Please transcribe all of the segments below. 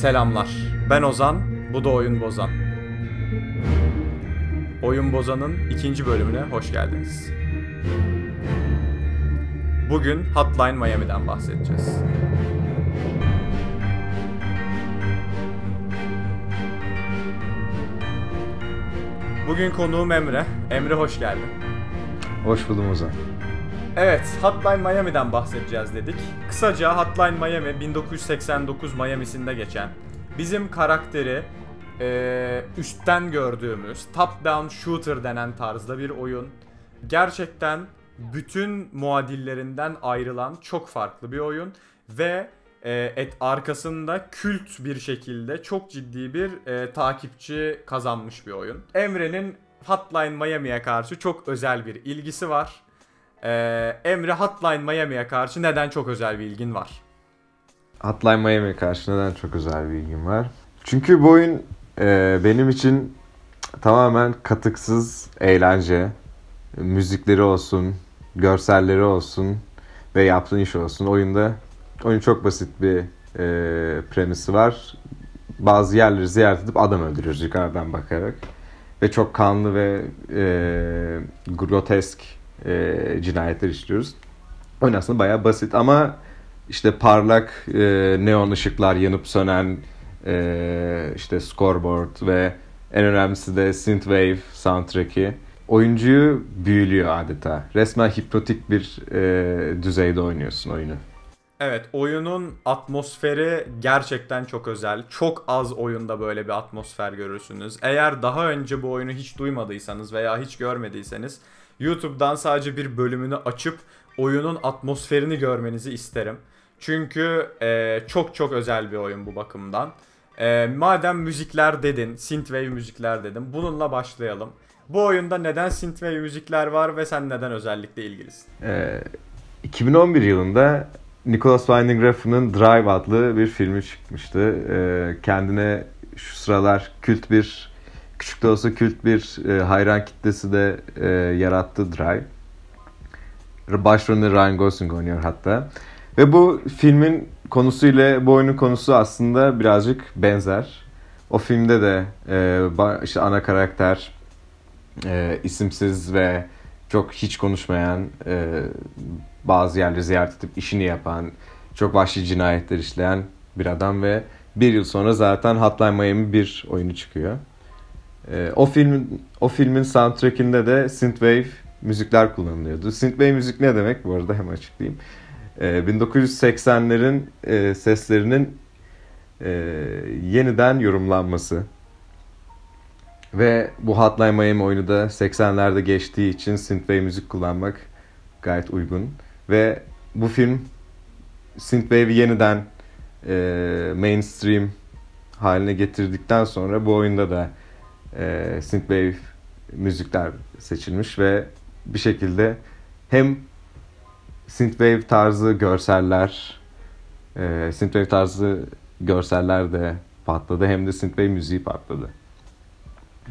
Selamlar. Ben Ozan, bu da Oyun Bozan. Oyun Bozan'ın ikinci bölümüne hoş geldiniz. Bugün Hotline Miami'den bahsedeceğiz. Bugün konuğum Emre. Emre hoş geldin. Hoş buldum Ozan. Evet, Hotline Miami'den bahsedeceğiz dedik. Kısaca Hotline Miami 1989 Miami'sinde geçen bizim karakteri e, üstten gördüğümüz top-down shooter denen tarzda bir oyun. Gerçekten bütün muadillerinden ayrılan çok farklı bir oyun ve e, et arkasında kült bir şekilde çok ciddi bir e, takipçi kazanmış bir oyun. Emre'nin Hotline Miami'ye karşı çok özel bir ilgisi var. Ee, Emre Hotline Miami'ye karşı neden çok özel bir ilgin var? Hotline Miami'ye karşı neden çok özel bir ilgim var? Çünkü bu oyun e, benim için tamamen katıksız eğlence. Müzikleri olsun, görselleri olsun ve yaptığın iş olsun. Oyunda oyun çok basit bir e, premisi var. Bazı yerleri ziyaret edip adam öldürüyoruz yukarıdan bakarak. Ve çok kanlı ve e, grotesk e, cinayetler işliyoruz. Oyun aslında bayağı basit ama işte parlak e, neon ışıklar yanıp sönen e, işte scoreboard ve en önemlisi de synthwave soundtrack'i oyuncuyu büyülüyor adeta. Resmen hipnotik bir e, düzeyde oynuyorsun oyunu. Evet oyunun atmosferi gerçekten çok özel. Çok az oyunda böyle bir atmosfer görürsünüz. Eğer daha önce bu oyunu hiç duymadıysanız veya hiç görmediyseniz YouTube'dan sadece bir bölümünü açıp oyunun atmosferini görmenizi isterim. Çünkü e, çok çok özel bir oyun bu bakımdan. E, madem müzikler dedin, synthwave müzikler dedim. Bununla başlayalım. Bu oyunda neden synthwave müzikler var ve sen neden özellikle ilgilisin? E, 2011 yılında Nicholas Winding Refn'ın Drive adlı bir filmi çıkmıştı. E, kendine şu sıralar kült bir küçük de olsa kült bir e, hayran kitlesi de e, yarattı Drive. Başrolünde Ryan Gosling oynuyor hatta. Ve bu filmin konusuyla bu oyunun konusu aslında birazcık benzer. O filmde de e, işte ana karakter e, isimsiz ve çok hiç konuşmayan e, bazı yerleri ziyaret edip işini yapan çok vahşi cinayetler işleyen bir adam ve bir yıl sonra zaten Hotline Miami bir oyunu çıkıyor. E, o filmin o filmin soundtrack'inde de synthwave müzikler kullanılıyordu. Synthwave müzik ne demek bu arada hemen açıklayayım. E, 1980'lerin e, seslerinin e, yeniden yorumlanması. Ve bu Hotline Miami oyunu da 80'lerde geçtiği için synthwave müzik kullanmak gayet uygun. Ve bu film synthwave'i yeniden e, mainstream haline getirdikten sonra bu oyunda da e, synthwave müzikler seçilmiş ve bir şekilde hem synthwave tarzı görseller e, synthwave tarzı görseller de patladı hem de synthwave müziği patladı.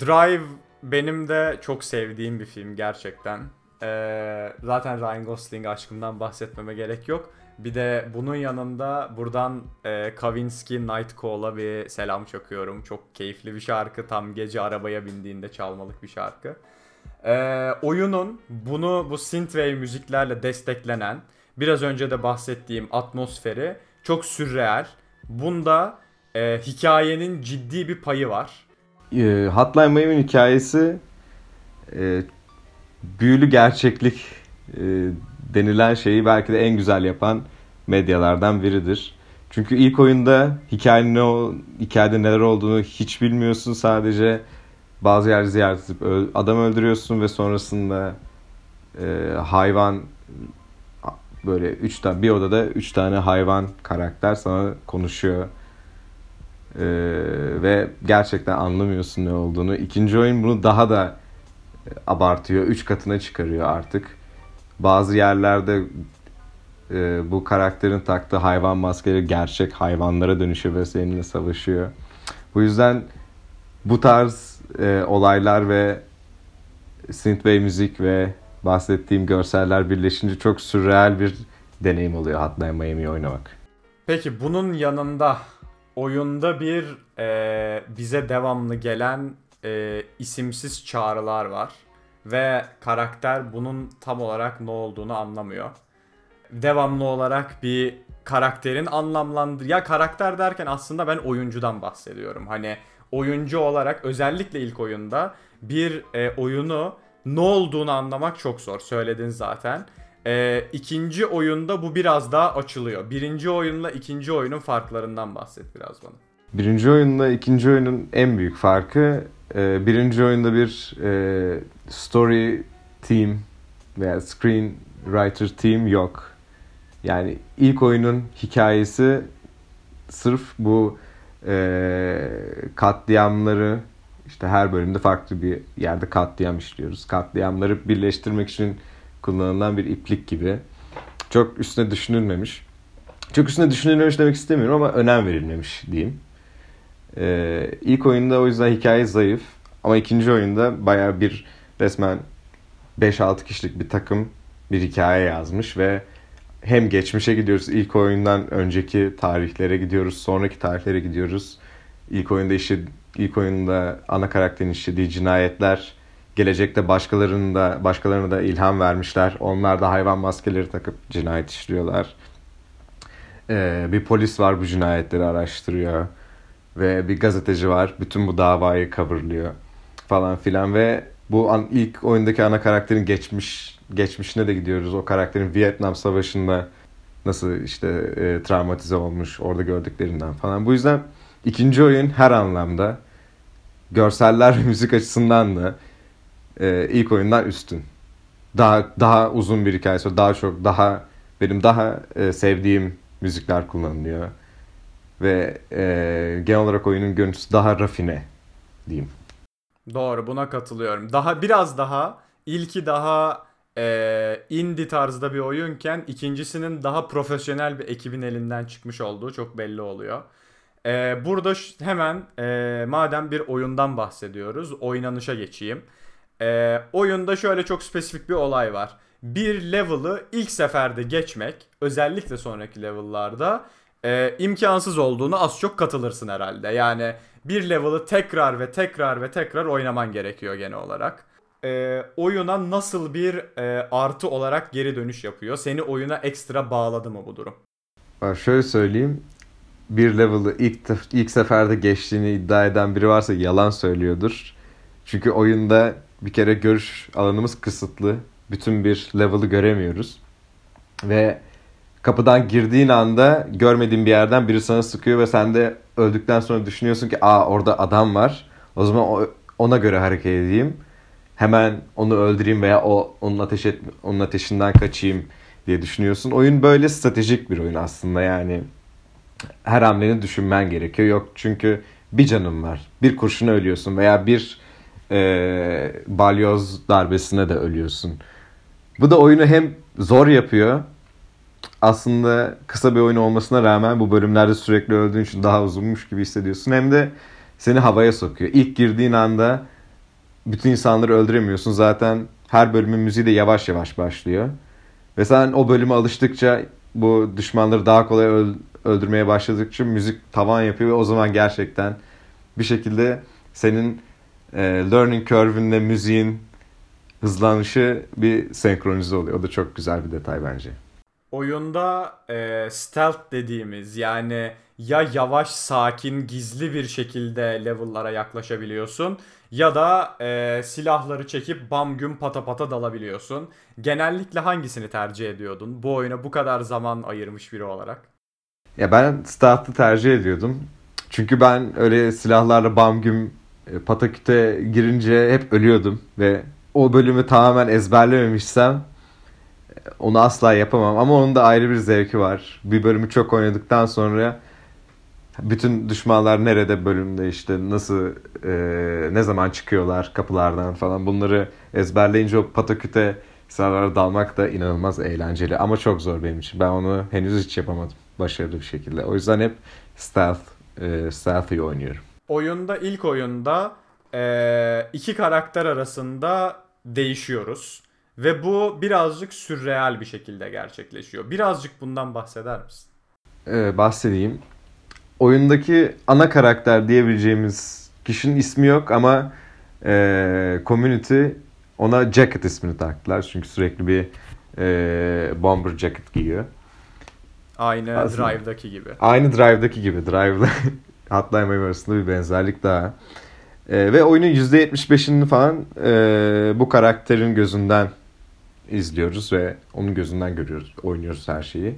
Drive benim de çok sevdiğim bir film gerçekten. Ee, zaten Ryan Gosling aşkımdan bahsetmeme gerek yok. Bir de bunun yanında buradan e, Kavinsky Night Call'a bir selam çakıyorum. Çok keyifli bir şarkı. Tam gece arabaya bindiğinde çalmalık bir şarkı. Ee, oyunun bunu bu synthwave müziklerle desteklenen biraz önce de bahsettiğim atmosferi çok sürreal. Bunda e, hikayenin ciddi bir payı var. E, Hotline Miami'nin hikayesi e, büyülü gerçeklik e, denilen şeyi belki de en güzel yapan medyalardan biridir. Çünkü ilk oyunda hikayenin ne hikayede neler olduğunu hiç bilmiyorsun. Sadece bazı yer ziyaret edip adam öldürüyorsun ve sonrasında e, hayvan böyle üç tane bir odada üç tane hayvan karakter sana konuşuyor. Ee, ve gerçekten anlamıyorsun ne olduğunu. İkinci oyun bunu daha da abartıyor. Üç katına çıkarıyor artık. Bazı yerlerde e, bu karakterin taktığı hayvan maskeleri gerçek hayvanlara dönüşüyor ve seninle savaşıyor. Bu yüzden bu tarz e, olaylar ve synthwave müzik ve bahsettiğim görseller birleşince çok sürreal bir deneyim oluyor Hotline Miami oynamak. Peki bunun yanında oyunda bir e, bize devamlı gelen e, isimsiz çağrılar var. Ve karakter bunun tam olarak ne olduğunu anlamıyor. Devamlı olarak bir karakterin anlamlandır... Ya karakter derken aslında ben oyuncudan bahsediyorum. Hani oyuncu olarak özellikle ilk oyunda bir e, oyunu ne olduğunu anlamak çok zor. Söyledin zaten. E, ikinci oyunda bu biraz daha açılıyor. Birinci oyunla ikinci oyunun farklarından bahset biraz bana. Birinci oyunla ikinci oyunun en büyük farkı e, birinci oyunda bir e, story team veya screenwriter team yok. Yani ilk oyunun hikayesi sırf bu e, katliamları işte her bölümde farklı bir yerde katliam işliyoruz. Katliamları birleştirmek için kullanılan bir iplik gibi. Çok üstüne düşünülmemiş. Çok üstüne düşünülmemiş demek istemiyorum ama önem verilmemiş diyeyim. Ee, ilk oyunda o yüzden hikaye zayıf. Ama ikinci oyunda baya bir resmen 5-6 kişilik bir takım bir hikaye yazmış ve hem geçmişe gidiyoruz ilk oyundan önceki tarihlere gidiyoruz sonraki tarihlere gidiyoruz. İlk oyunda işte ilk oyunda ana karakterin işlediği cinayetler gelecekte başkalarının da başkalarına da ilham vermişler. Onlar da hayvan maskeleri takıp cinayet işliyorlar. Ee, bir polis var bu cinayetleri araştırıyor ve bir gazeteci var. Bütün bu davayı coverlıyor falan filan ve bu an, ilk oyundaki ana karakterin geçmiş geçmişine de gidiyoruz. O karakterin Vietnam Savaşı'nda nasıl işte e, travmatize olmuş orada gördüklerinden falan. Bu yüzden ikinci oyun her anlamda görseller ve müzik açısından da e, ilk oyundan üstün. Daha daha uzun bir hikayesi, daha çok daha benim daha e, sevdiğim müzikler kullanılıyor ve e, genel olarak oyunun görüntüsü daha rafine diyeyim. Doğru buna katılıyorum. Daha biraz daha ilki daha e, indie tarzda bir oyunken ikincisinin daha profesyonel bir ekibin elinden çıkmış olduğu çok belli oluyor. E, burada hemen e, madem bir oyundan bahsediyoruz oynanışa geçeyim. E, oyunda şöyle çok spesifik bir olay var. Bir level'ı ilk seferde geçmek özellikle sonraki level'larda e, imkansız olduğunu az çok katılırsın herhalde. Yani bir level'ı tekrar ve tekrar ve tekrar oynaman gerekiyor genel olarak. E, oyuna nasıl bir e, artı olarak geri dönüş yapıyor? Seni oyuna ekstra bağladı mı bu durum? Bak şöyle söyleyeyim. Bir level'ı ilk, ilk seferde geçtiğini iddia eden biri varsa yalan söylüyordur. Çünkü oyunda bir kere görüş alanımız kısıtlı. Bütün bir level'ı göremiyoruz. Ve kapıdan girdiğin anda görmediğin bir yerden biri sana sıkıyor ve sen de öldükten sonra düşünüyorsun ki aa orada adam var. O zaman ona göre hareket edeyim. Hemen onu öldüreyim veya o onun ateş et, onun ateşinden kaçayım diye düşünüyorsun. Oyun böyle stratejik bir oyun aslında yani. Her hamleni düşünmen gerekiyor. Yok çünkü bir canın var. Bir kurşuna ölüyorsun veya bir e, balyoz darbesine de ölüyorsun. Bu da oyunu hem zor yapıyor aslında kısa bir oyun olmasına rağmen bu bölümlerde sürekli öldüğün için daha uzunmuş gibi hissediyorsun. Hem de seni havaya sokuyor. İlk girdiğin anda bütün insanları öldüremiyorsun. Zaten her bölümün müziği de yavaş yavaş başlıyor. Ve sen o bölüme alıştıkça bu düşmanları daha kolay öldürmeye başladıkça müzik tavan yapıyor ve o zaman gerçekten bir şekilde senin e, learning curve'ünle müziğin hızlanışı bir senkronize oluyor. O da çok güzel bir detay bence oyunda e, stealth dediğimiz yani ya yavaş sakin gizli bir şekilde level'lara yaklaşabiliyorsun ya da e, silahları çekip bam güm pata pata dalabiliyorsun. Genellikle hangisini tercih ediyordun bu oyuna bu kadar zaman ayırmış biri olarak? Ya ben stealth'ı tercih ediyordum. Çünkü ben öyle silahlarla bam güm e, pataküte girince hep ölüyordum ve o bölümü tamamen ezberlememişsem onu asla yapamam ama onun da ayrı bir zevki var. Bir bölümü çok oynadıktan sonra bütün düşmanlar nerede bölümde işte nasıl e, ne zaman çıkıyorlar kapılardan falan bunları ezberleyince o pataküte silahlara dalmak da inanılmaz eğlenceli ama çok zor benim için. Ben onu henüz hiç yapamadım başarılı bir şekilde. O yüzden hep stealth e, stealthy oynuyorum. Oyunda ilk oyunda e, iki karakter arasında değişiyoruz. Ve bu birazcık sürreal bir şekilde gerçekleşiyor. Birazcık bundan bahseder misin? Ee, bahsedeyim. oyundaki ana karakter diyebileceğimiz kişinin ismi yok ama e, community ona Jacket ismini taktılar. Çünkü sürekli bir e, bomber jacket giyiyor. Aynı Aslında- Drive'daki gibi. Aynı Drive'daki gibi. Drive'la Hotline Miami arasında bir benzerlik daha. E, ve oyunun %75'ini falan e, bu karakterin gözünden izliyoruz ve onun gözünden görüyoruz, oynuyoruz her şeyi.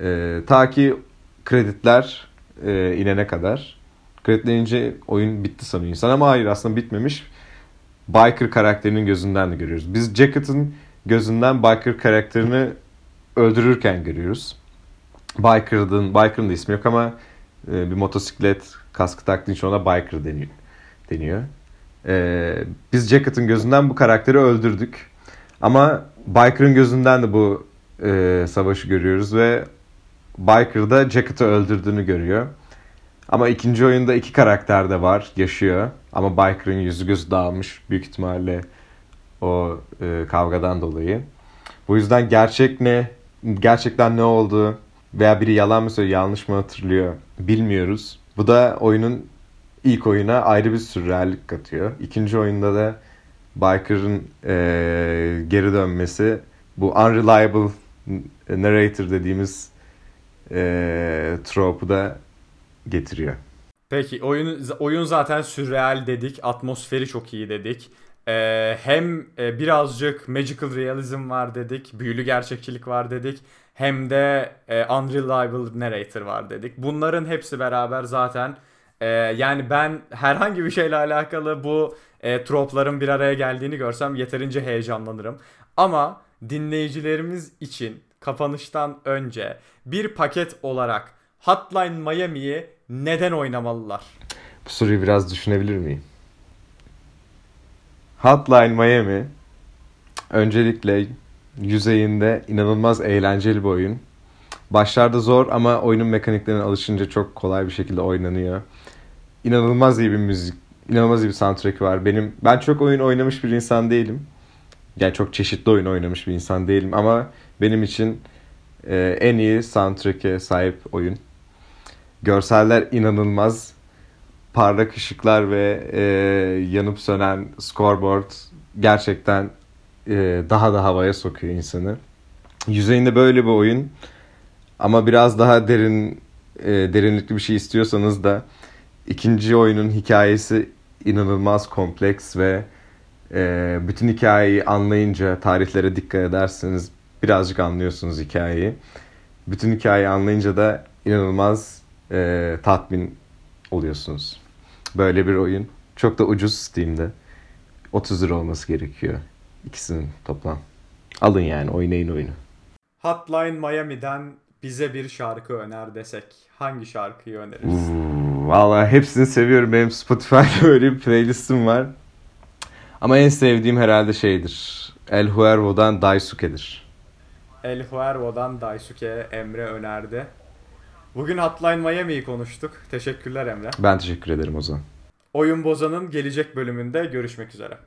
E, ta ki kreditler e, inene kadar. Kreditlenince oyun bitti sanıyor insan ama hayır aslında bitmemiş. Biker karakterinin gözünden de görüyoruz. Biz Jacket'ın gözünden Biker karakterini öldürürken görüyoruz. Biker'ın, Biker'ın da ismi yok ama e, bir motosiklet kaskı taktığı için ona Biker deniyor. deniyor. E, biz Jacket'ın gözünden bu karakteri öldürdük. Ama Biker'ın gözünden de bu e, savaşı görüyoruz ve Biker da Jacket'ı öldürdüğünü görüyor. Ama ikinci oyunda iki karakter de var, yaşıyor. Ama Biker'ın yüzü gözü dağılmış büyük ihtimalle o e, kavgadan dolayı. Bu yüzden gerçek ne, gerçekten ne oldu veya biri yalan mı söylüyor, yanlış mı hatırlıyor bilmiyoruz. Bu da oyunun ilk oyuna ayrı bir sürreallik katıyor. İkinci oyunda da Biker'ın e, geri dönmesi bu unreliable narrator dediğimiz e, trope'u da getiriyor. Peki oyun oyun zaten sürreal dedik, atmosferi çok iyi dedik. Ee, hem e, birazcık magical realism var dedik, büyülü gerçekçilik var dedik. Hem de e, unreliable narrator var dedik. Bunların hepsi beraber zaten e, yani ben herhangi bir şeyle alakalı bu e, tropların bir araya geldiğini görsem yeterince heyecanlanırım. Ama dinleyicilerimiz için kapanıştan önce bir paket olarak Hotline Miami'yi neden oynamalılar? Bu soruyu biraz düşünebilir miyim? Hotline Miami öncelikle yüzeyinde inanılmaz eğlenceli bir oyun. Başlarda zor ama oyunun mekaniklerine alışınca çok kolay bir şekilde oynanıyor. İnanılmaz iyi bir müzik, inanılmaz iyi bir soundtrack'i var. Benim ben çok oyun oynamış bir insan değilim. Yani çok çeşitli oyun oynamış bir insan değilim ama benim için e, en iyi soundtrack'e sahip oyun. Görseller inanılmaz. Parlak ışıklar ve e, yanıp sönen scoreboard gerçekten e, daha da havaya sokuyor insanı. Yüzeyinde böyle bir oyun ama biraz daha derin e, derinlikli bir şey istiyorsanız da ikinci oyunun hikayesi inanılmaz kompleks ve e, bütün hikayeyi anlayınca tarihlere dikkat ederseniz birazcık anlıyorsunuz hikayeyi. Bütün hikayeyi anlayınca da inanılmaz e, tatmin oluyorsunuz. Böyle bir oyun. Çok da ucuz Steam'de. 30 lira olması gerekiyor. İkisinin toplam. Alın yani oynayın oyunu. Hotline Miami'den bize bir şarkı öner desek hangi şarkıyı öneririz? Uuu, Vallahi hepsini seviyorum. Benim Spotify'da öyle bir playlistim var. Ama en sevdiğim herhalde şeydir. El Huervo'dan Daisuke'dir. El Huervo'dan Daisuke Emre önerdi. Bugün Hotline Miami'yi konuştuk. Teşekkürler Emre. Ben teşekkür ederim o zaman. Oyun Bozan'ın gelecek bölümünde görüşmek üzere.